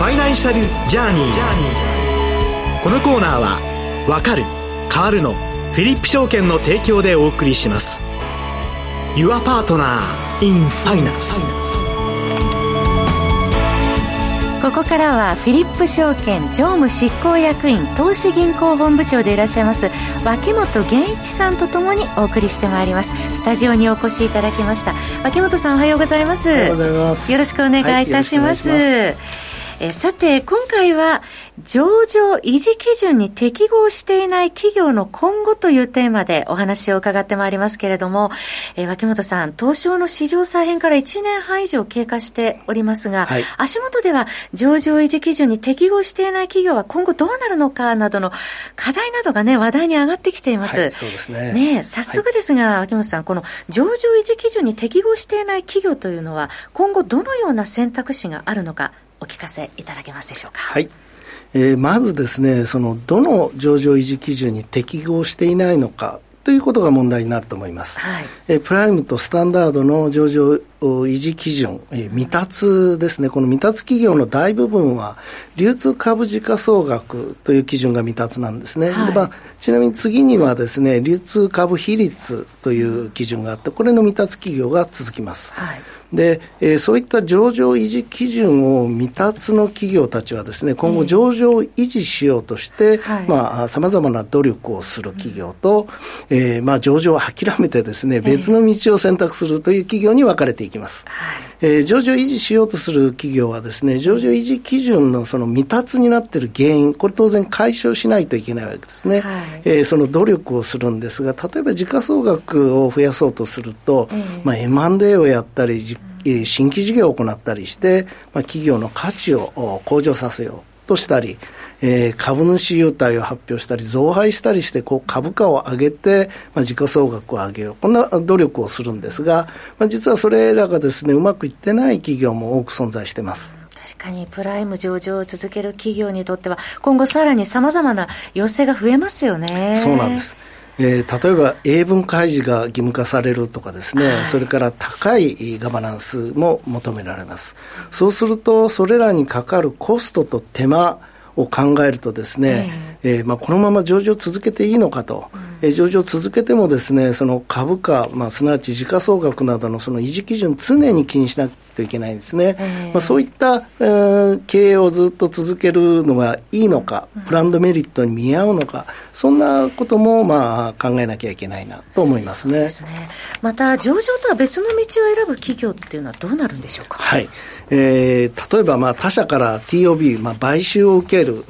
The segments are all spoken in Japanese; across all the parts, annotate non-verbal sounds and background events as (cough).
ファイナンシャルジャーニー。このコーナーは「わかる変わるの」フィリップ証券の提供でお送りします。Your Partner in Finance ここからはフィリップ証券常務執行役員投資銀行本部長でいらっしゃいます脇本源一さんとともにお送りしてまいります。スタジオにお越しいただきました。脇本さんおはようございます。おはようございます。よろしくお願いいたします、はいえさて、今回は、上場維持基準に適合していない企業の今後というテーマでお話を伺ってまいりますけれども、えー、脇本さん、東証の市場再編から1年半以上経過しておりますが、はい、足元では上場維持基準に適合していない企業は今後どうなるのかなどの課題などがね、話題に上がってきています。はい、そうですね。ね早速ですが、はい、脇本さん、この上場維持基準に適合していない企業というのは、今後どのような選択肢があるのか、お聞かせいただけますでしょうか？はい。えー、まずですね、その、どの上場維持基準に適合していないのかということが問題になると思います。はい、えプライムとスタンダードの上場維持基準、え未達ですね、この未達企業の大部分は、流通株時価総額という基準が未達なんですね。はい、まあ、ちなみに次にはですね、流通株比率という基準があって、これの未達企業が続きます。はい。で、えー、そういった上場維持基準を未達の企業たちはですね、今後上場を維持しようとして、はい、まあ、様々な努力をする企業と、うん、えー、まあ、上場を諦めてですね、別の道を選択するという企業に分かれていきます。えー、えー、上場維持しようとする企業はですね、上場維持基準のその未達になっている原因、これ当然解消しないといけないわけですね。はい、えー、その努力をするんですが、例えば時価総額を増やそうとすると、えー、まあ、M&A をやったり、新規事業を行ったりして、まあ、企業の価値を向上させようとしたり、えー、株主優待を発表したり、増配したりして、こう株価を上げて、まあ、時価総額を上げよう。こんな努力をするんですが、まあ、実はそれらがですね、うまくいってない企業も多く存在しています。確かにプライム上場を続ける企業にとっては、今後さらにさまざまな要請が増えますよね。そうなんです。えー、例えば英文開示が義務化されるとかですね、はい、それから高いガバナンスも求められます。そうすると、それらにかかるコストと手間を考えるとですね、えー、えー、まあ、このまま上場を続けていいのかと。うんえ上場を続けてもですね、その株価、まあ、すなわち時価総額などのその維持基準常に気にしなくてはいけないんですね。まあ、そういった、えー、経営をずっと続けるのがいいのか、ブランドメリットに見合うのか、そんなこともまあ考えなきゃいけないなと思いますね。すねまた、上場とは別の道を選ぶ企業っていうのはどうなるんでしょうか？はい。えー、例えばまあ他社から TOB、まあ、買収を受ける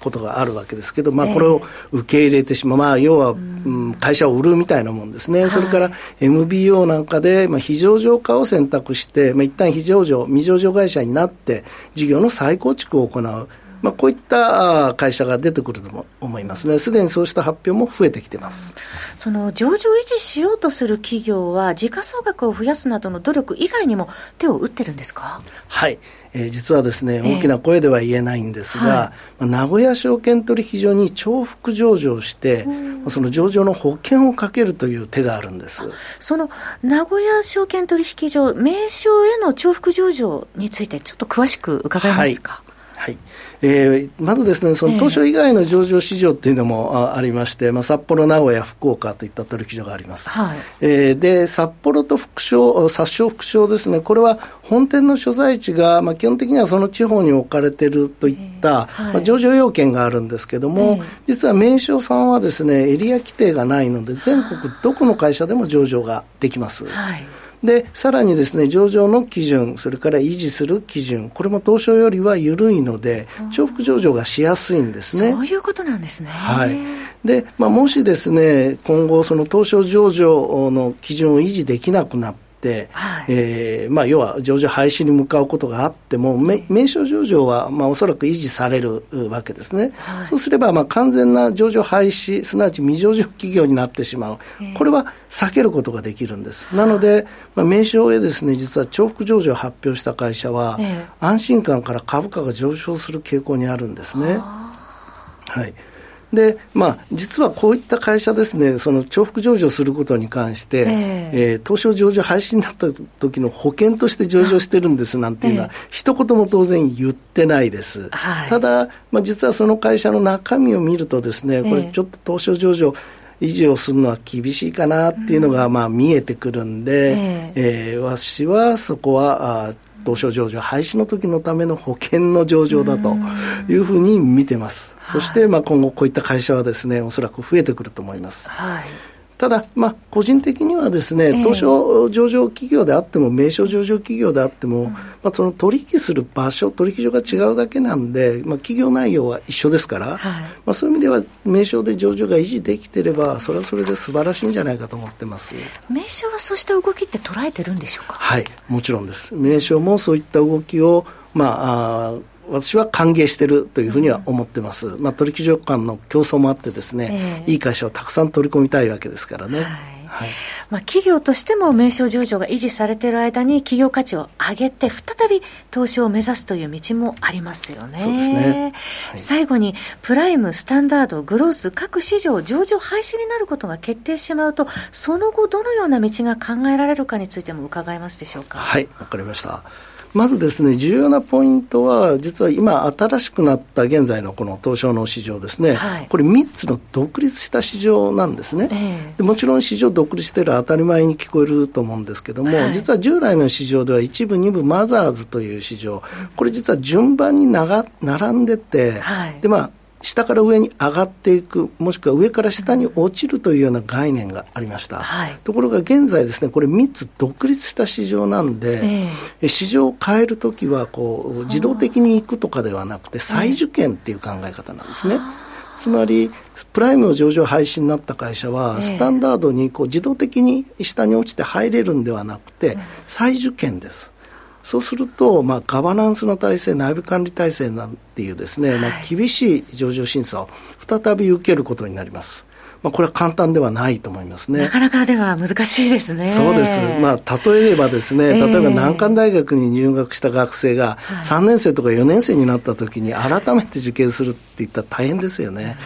ことがあるわけですけど、まあ、これを受け入れてしまう、まあ、要は、うん、会社を売るみたいなもんですね、はい、それから MBO なんかで、まあ、非上場化を選択して、まあ、一旦非上場、未上場会社になって、事業の再構築を行う。まあ、こういった会社が出てくると思いますね、すでにそうした発表も増えてきてます、その上場維持しようとする企業は、時価総額を増やすなどの努力以外にも手を打ってるんですか？はい、えー、実はですね、大きな声では言えないんですが、えーはい、名古屋証券取引所に重複上場して、その上場の保険をかけるという手があるんです。その名古屋証券取引所、名称への重複上場について、ちょっと詳しく伺えますか？はい、はいえー、まずですね、その東証以外の上場市場っていうのもありまして、まあ、札幌、名古屋、福岡といった取引所があります。はい、えー、で、札幌と副賞、札証副賞ですね、これは本店の所在地が、まあ、基本的にはその地方に置かれているといった、はい、まあ、上場要件があるんですけども、実は名称さんはですね、エリア規定がないので、全国どこの会社でも上場ができます。はいで、さらにですね、上場の基準、それから維持する基準、これも東証よりは緩いので、重複上場がしやすいんですね。そういうことなんですね。はい。で、まあ、もしですね、今後、その東証上場の基準を維持できなくなって、、はい、えー、まあ、要は上場廃止に向かうことがあっても、名称上場は、まあ、おそらく維持されるわけですね。はい、そうすれば、まあ、完全な上場廃止、すなわち未上場企業になってしまう。これは避けることができるんです。なので、まあ、名称へですね、実は重複上場を発表した会社は、安心感から株価が上昇する傾向にあるんですね。はい。で、まあ、実はこういった会社ですね、その重複上場することに関して、えー、えー、東証上場廃止になった時の保険として上場してるんですなんていうのは、えー、一言も当然言ってないです。はい、ただ、まあ、実はその会社の中身を見るとですね、これちょっと東証上場、維持をするのは厳しいかなっていうのがまあ見えてくるんで、うん、えー、えー、私はそこはあ東証上場廃止の時のための保険の上場だというふうに見てます。そしてまあ今後こういった会社はですね、おそらく増えてくると思います。はいただ、まあ、個人的にはですね、東証上場企業であっても、名称上場企業であっても、まあ、その取引する場所、取引所が違うだけなんで、まあ、企業内容は一緒ですから、はい、まあ、そういう意味では、名称で上場が維持できてれば、それはそれで素晴らしいんじゃないかと思ってます名称はそうした動きって捉えてるんでしょうか？はい、もちろんです。名称もそういった動きを、まあ、あ私は歓迎しているというふうには思ってます、まあ、取引所間の競争もあってですね、えー、いい会社をたくさん取り込みたいわけですからね。はいはい、まあ、企業としても名称上場が維持されている間に企業価値を上げて再び投資を目指すという道もありますよね。そうですね。はい、最後にプライム、スタンダード、グロース各市場上場廃止になることが決定してしまうとその後どのような道が考えられるかについても伺えますでしょうか。はい、わかりました。まずですね、重要なポイントは、実は今、新しくなった現在のこの東証の市場ですね、はい、これ、3つの独立した市場なんですね、えー、もちろん市場独立している当たり前に聞こえると思うんですけども、はい、実は従来の市場では、一部、二部、マザーズという市場、これ、実は順番に並んでて、はい、でまあ下から上に上がっていく、もしくは上から下に落ちるというような概念がありました。はい、ところが現在ですね、これ3つ独立した市場なんで、えー、市場を変えるときはこう、自動的に行くとかではなくて、再受験っていう考え方なんですね。つまり、プライムの上場廃止になった会社は、スタンダードにこう自動的に下に落ちて入れるんではなくて、再受験です。そうすると、まあ、ガバナンスの体制、内部管理体制なんていうですね、はい、まあ、厳しい上場審査を再び受けることになります。まあ、これは簡単ではないと思いますね。なかなかでは難しいですね。そうです。まあ、例えればですね、例えば難関大学に入学した学生が3年生とか4年生になった時に改めて受験するっていったら大変ですよね。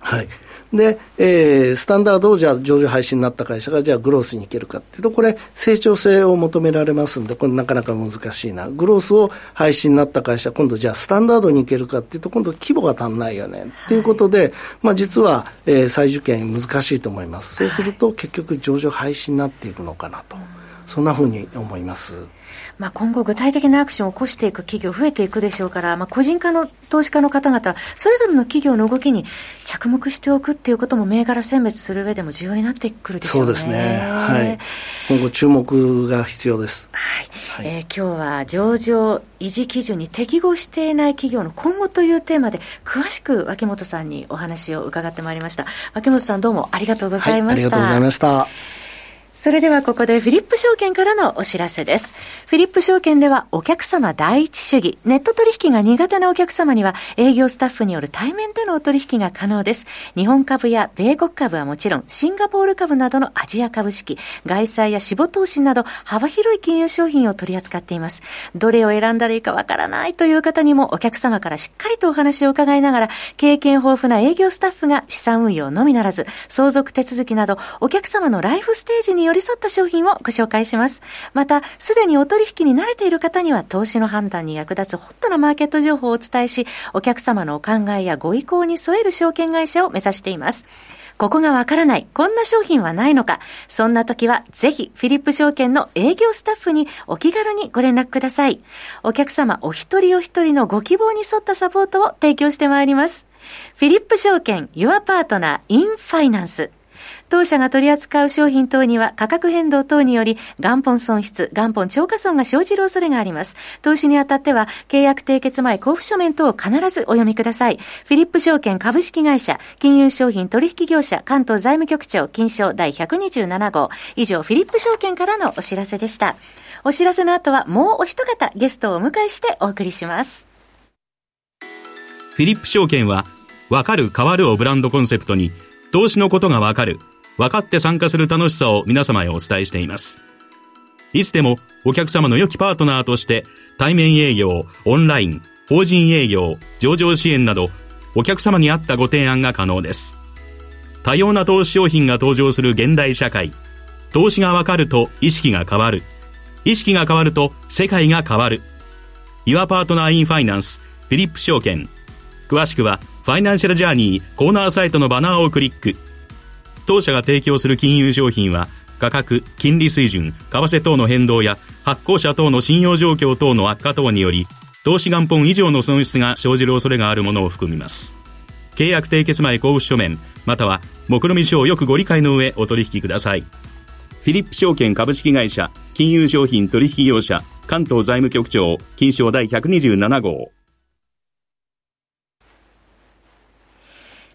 はい。で、えー、スタンダードをじゃあ上場廃止になった会社がじゃあグロースに行けるかっていうと、これ成長性を求められますんで、これなかなか難しいな。グロースを廃止になった会社、今度じゃあスタンダードに行けるかっていうと、今度規模が足んないよね。っていうことで、まあ実は、えー、再受験難しいと思います。そうすると結局上場廃止になっていくのかなと。そんなふうに思います。まあ、今後、具体的なアクションを起こしていく企業、増えていくでしょうから、まあ、個人化の投資家の方々、それぞれの企業の動きに着目しておくっていうことも、銘柄選別する上でも重要になってくるでしょうね。そうですね。はい。今後、注目が必要です。はい。はい、えー、今日は上場維持基準に適合していない企業の今後というテーマで、詳しく脇本さんにお話を伺ってまいりました。脇本さん、どうもありがとうございました。はい、ありがとうございました。それではここでフィリップ証券からのお知らせです。フィリップ証券ではお客様第一主義、ネット取引が苦手なお客様には営業スタッフによる対面でのお取引が可能です。日本株や米国株はもちろん、シンガポール株などのアジア株式、外債や死亡投資など幅広い金融商品を取り扱っています。どれを選んだらいいかわからないという方にもお客様からしっかりとお話を伺いながら、経験豊富な営業スタッフが資産運用のみならず、相続手続きなどお客様のライフステージに寄り添った商品をご紹介します。また、すでにお取引に慣れている方には、投資の判断に役立つホットなマーケット情報をお伝えし、お客様のお考えやご意向に添える証券会社を目指しています。ここがわからない、こんな商品はないのか、そんな時はぜひフィリップ証券の営業スタッフにお気軽にご連絡ください。お客様お一人お一人のご希望に沿ったサポートを提供してまいります。フィリップ証券 Your Partner in Finance 当社が取り扱う商品等には価格変動等により元本損失、元本超過損が生じる恐れがあります。投資にあたっては契約締結前交付書面等を必ずお読みください。フィリップ証券株式会社、金融商品取引業者関東財務局長金賞第127号。以上、フィリップ証券からのお知らせでした。お知らせの後はもうお一方ゲストをお迎えしてお送りします。フィリップ証券は、わかる変わるをブランドコンセプトに、投資のことがわかる、分かって参加する楽しさを皆様へお伝えしています。いつでもお客様の良きパートナーとして対面営業、オンライン、法人営業、上場支援などお客様に合ったご提案が可能です。多様な投資商品が登場する現代社会。投資がわかると意識が変わる。意識が変わると世界が変わる。Your Partner in Finance フィリップ証券。詳しくはファイナンシャルジャーニーコーナーサイトのバナーをクリック。当社が提供する金融商品は価格、金利水準、為替等の変動や発行者等の信用状況等の悪化等により投資元本以上の損失が生じる恐れがあるものを含みます。契約締結前交付書面、または、目論見書をよくご理解の上お取引ください。フィリップ証券株式会社、金融商品取引業者、関東財務局長、金賞第127号。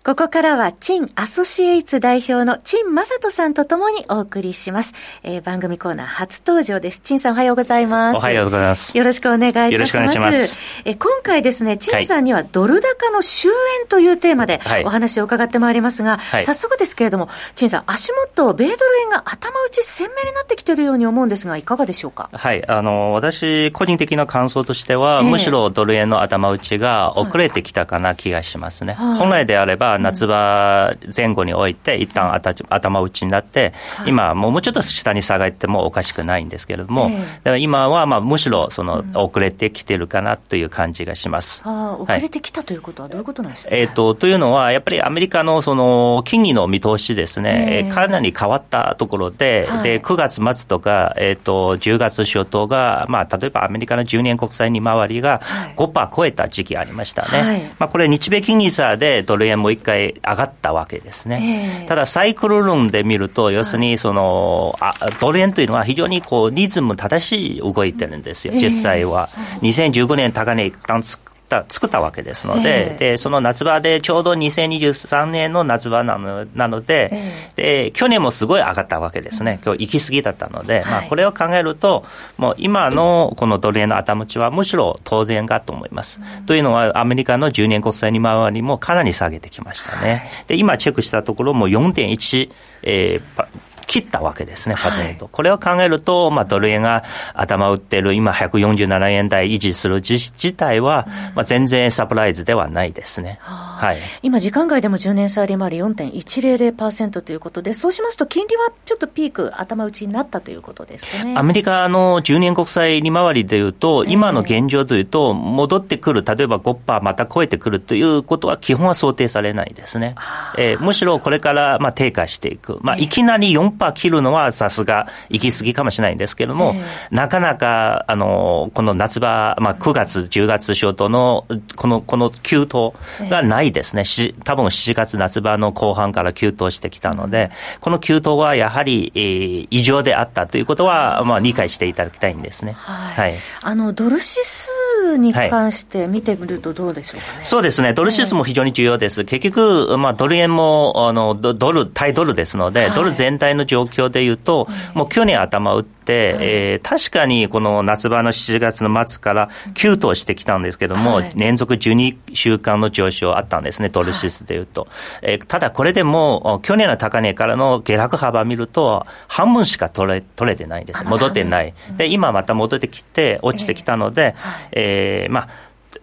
ここからは、チンアソシエイツ代表のチンマサトさんとともにお送りします。えー、番組コーナー初登場です。チンさんおはようございます。おはようございます。よろしくお願いいたします。ます。えー、今回ですね、チンさんにはドル高の終焉というテーマでお話を伺ってまいりますが、はい、早速ですけれども、チンさん、足元、米ドル円が頭打ち鮮明になってきているように思うんですが、いかがでしょうか？はい、あの、私、個人的な感想としては、えー、むしろドル円の頭打ちが遅れてきたかな気がしますね。はい、本来であれば、夏場、前後において、一旦頭打ちになって、はい、今、もうちょっと下に下がってもおかしくないんですけれども、えー、だから今はまあむしろその遅れてきてるかなという感じがします。うん、遅れてきたということは、どういうことなんですか、ね、えーと、というのは、やっぱりアメリカのその金利の見通しですね、えー、かなり変わったところで、はい、で9月末とか、えーと、10月初頭が、まあ、例えばアメリカの10年国債利回りが5%超えた時期ありましたね。はい、まあ、これ、日米金利差でドル円も一回上がったわけですね。えー、ただ、サイクル論で見ると、要するにその、あドル円というのは非常にこうリズム正しい動いてるんですよ、実際は。2015年高値一旦つった作ったわけですので、えー、でその夏場でちょうど2023年の夏場なのなのでえー、で、去年もすごい上がったわけですね、今日行き過ぎだったので、はい、まあ、これを考えると、もう今のこのドル円の頭打ちはむしろ当然かと思います。うん、というのは、アメリカの10年国債に回りもかなり下げてきましたね。はい、で今チェックしたところも4.1、えー、切ったわけですね、パーセント。これを考えると、まあ、ドル円が頭打ってる、今147円台維持する自体は、まあ、全然サプライズではないですね。はい。今、時間外でも10年債利回り4.100%ということで、そうしますと、金利はちょっとピーク、頭打ちになったということですね。アメリカの10年国債利回りでいうと、今の現状というと、戻ってくる、例えば5%また超えてくるということは、基本は想定されないですね。えー、むしろこれから、まあ、低下していく。まあ、いきなり4% 4%切るのはさすが行き過ぎかもしれないんですけれども、えー、なかなか、あの、この夏場、まあ、9月、10月初頭の、この、この急騰がないですね。え多分7月夏場の後半から急騰してきたので、この急騰はやはり、えー、異常であったということは、まあ、理解していただきたいんですね。はい。はい、あの、ドル指数に関して見てみるとどうでしょうかね？はい、そうですね。ドル指数も非常に重要です。結局、まあ、ドル円も、あの、ドル、対ドルですので、はい、ドル全体の状況でいうと、もう去年頭打って、えー、確かにこの夏場の7月の末から急騰してきたんですけども、連続12週間の上昇あったんですね、ドル指数でいうと。えー、ただこれでも、去年の高値からの下落幅見ると、半分しか取れ取れてないんです。戻ってない。で、今また戻ってきて、落ちてきたので、えー、まあ、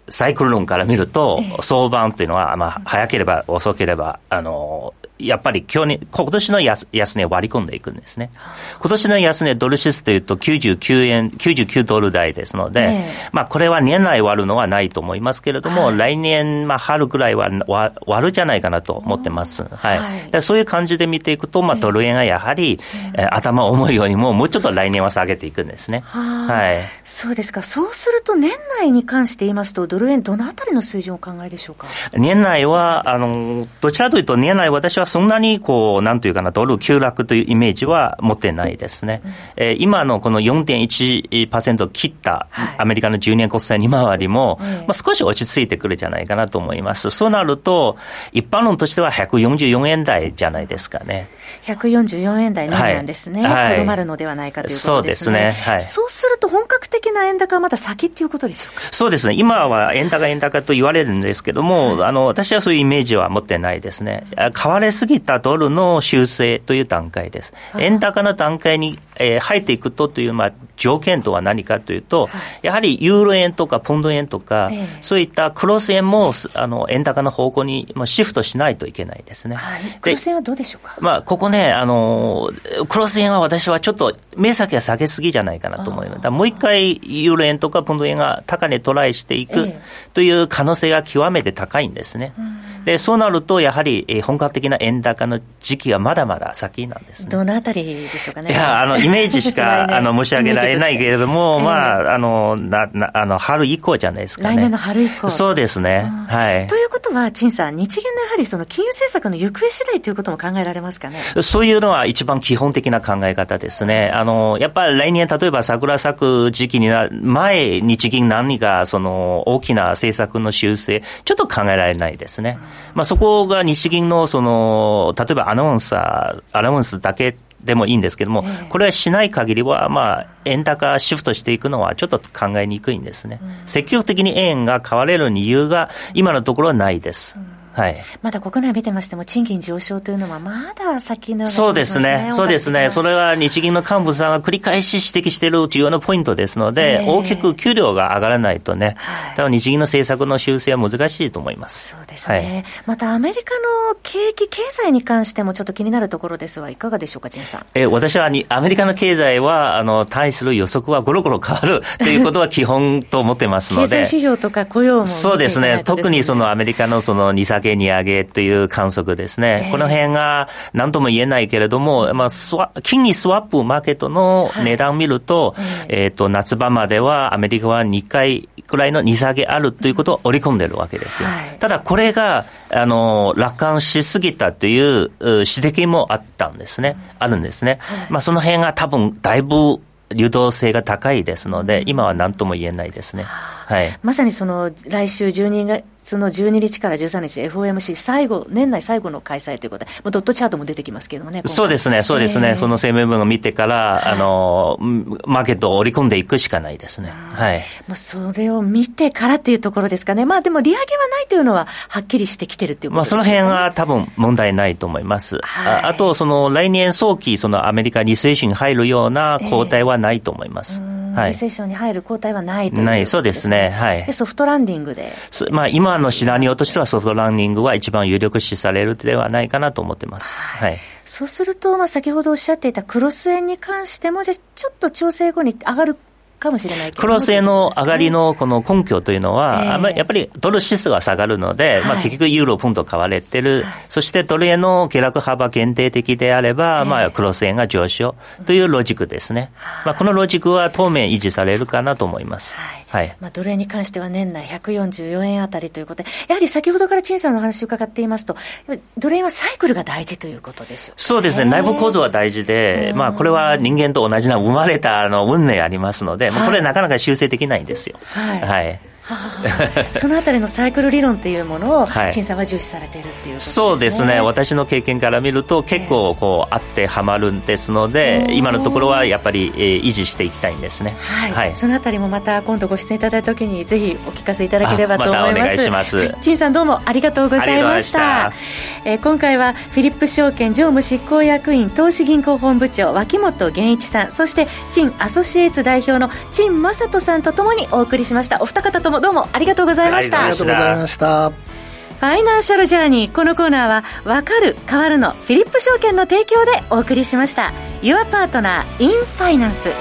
サイクル論から見ると、相場というのは、まあ、早ければ遅ければ、あの、やっぱり今日に、今年の安安値を割り込んでいくんですね。今年の安値ドル指数というと99円、99ドル台ですので、えー、まあこれは年内割るのはないと思いますけれども、はい、来年、まあ春ぐらいは割るじゃないかなと思ってます。はい。はい、そういう感じで見ていくと、まあドル円がやはり、えー、頭重いようにももうちょっと来年は下げていくんですね。はい。そうですか。そうすると年内に関して言いますと、ドル円どのあたりの水準をお考えでしょうか？年内は、あの、どちらというと年内私はそんなにこう、なんというかな、ドル急落というイメージは持ってないですね。うん、えー、今のこの4.1%切ったアメリカの10年国債利回りも、はい、まあ、少し落ち着いてくるじゃないかなと思います。そうなると、一般論としては144円台じゃないですかね。144円台のみなんですね。と、はい、ど、まるのではないかということですね。そうですね。はい。そうすると本格的な円高はまだ先っていうことでしょうか？そうですね。今は円高円高と言われるんですけども、はい、あの、私はそういうイメージは持ってないですね。為替すぎたドルの修正という段階です。円高の段階に、えー、入っていくとという、まあ、条件とは何かというと、はい、やはりユーロ円とかポンド円とか、えー、そういったクロス円もあの円高の方向に、まあ、シフトしないといけないですね。はい、クロス円はどうでしょうか、まあ、ここね、あの、クロス円は私はちょっと目先は下げすぎじゃないかなと思います。もう一回ユーロ円とかポンド円が高値トライしていくという可能性が極めて高いんですね。で、そうなると、やはり、本格的な円高の時期はまだまだ先なんです、ね、どのあたりでしょうかね。いや、あの、イ (laughs) メージしか、あの、申し上げられないけれども、まあ、あの、な、な、あの、春以降じゃないですかね。来年の春以降。そうですね。はい。ということは、陳さん、日銀のやはりその金融政策の行方次第ということも考えられますかね？そういうのは一番基本的な考え方ですね。あの、やっぱり来年、例えば桜咲く時期になる前、日銀何か、その、大きな政策の修正、ちょっと考えられないですね。まあ、そこが日銀の、その、例えばアナウンサー、アナウンスだけでもいいんですけども、これはしない限りは、まあ、円高シフトしていくのはちょっと考えにくいんですね。積極的に円が買われる理由が今のところはないです。はい、まだ国内見てましても、賃金上昇というのは、まだ先の、ね、そうですね、そうですね、それは日銀の幹部さんが繰り返し指摘している重要なポイントですので、えー、大きく給料が上がらないとね、はい、多分日銀の政策の修正は難しいと思います。そうですね、はい、またアメリカの景気、経済に関してもちょっと気になるところですが、いかがでしょうか、陳さん。え私はにアメリカの経済は、あの対する予測はゴロゴロ変わる (laughs) ということは基本と思ってますので、経済指標とか雇用も、そうですね、特にそのアメリカのその利下げ、利上げという観測ですね。えー、この辺が何とも言えないけれども、まあ、スワ金利スワップマーケットの値段を見ると、はい、えっ、ー、と、夏場まではアメリカは2回くらいの利下げあるということを織り込んでるわけですよ。はい、ただこれが、あの、楽観しすぎたという指摘もあったんですね。あるんですね。はい、まあその辺が多分だいぶ流動性が高いですので、今は何とも言えないですね。はい、まさにその来週12の12日から13日、FOMC 最後、年内最後の開催ということで、もうドットチャートも出てきますけどもね。そうですね、そうですね、えー、その声明文を見てから、あの、マーケットを織り込んでいくしかないですね。はい。まあ、それを見てからっていうところですかね。まあ、でも利上げはないというのは、はっきりしてきてるっていうことですね。まあ、その辺は多分問題ないと思います。はい、ああと、その来年早期、そのアメリカリセッションに入るような交代はないと思います。えーはい、リセッションに入る交代はないという、ね、ない、そうですね。はい。で、ソフトランディングで。まあ、今のシナリオとしてはソフトランディングは一番有力視されるではないかなと思ってます。はい。はい、そうすると、まあ、先ほどおっしゃっていたクロス円に関しても、じゃちょっと調整後に上がるかもしれないクロス円の上がりのこの根拠というのは、えー、やっぱりドル指数は下がるので、はい、まあ、結局ユーロ、ポンド買われてる、はい、そしてドル円の下落幅限定的であれば、えー、まあ、クロス円が上昇というロジックですね。まあ、このロジックは当面維持されるかなと思います。はいはい、まあ、ドル円に関しては年内144円あたりということで、やはり先ほどから陳さんの話を伺っていますと、ドル円はサイクルが大事ということでしょうそうですね、内部構造は大事で、まあ、これは人間と同じな生まれたあの運命ありますので、まあ、これなかなか修正できないんですよ。はい、はい (laughs) そのあたりのサイクル理論というものを、陳さんは重視されているっていう、ね、そうですね、私の経験から見ると、結構こう、あってはまるんですので、今のところはやっぱり、えー、維持していきたいんですね、はい、はい、そのあたりもまた今度ご出演いただいたときに、ぜひお聞かせいただければと思います。ま、お願いします。陳さんどうもありがとうございました。えー、今回はフィリップ証券常務執行役員投資銀行本部長脇本源一さんそして陳アソシエイツ代表の陳正人さんとともにお送りしました。お二方ともどうもありがとうございました。ありがとうございました。ファイナンシャルジャーニー。このコーナーは「わかる変わるの」フィリップ証券の提供でお送りしました。Your Partner in Finance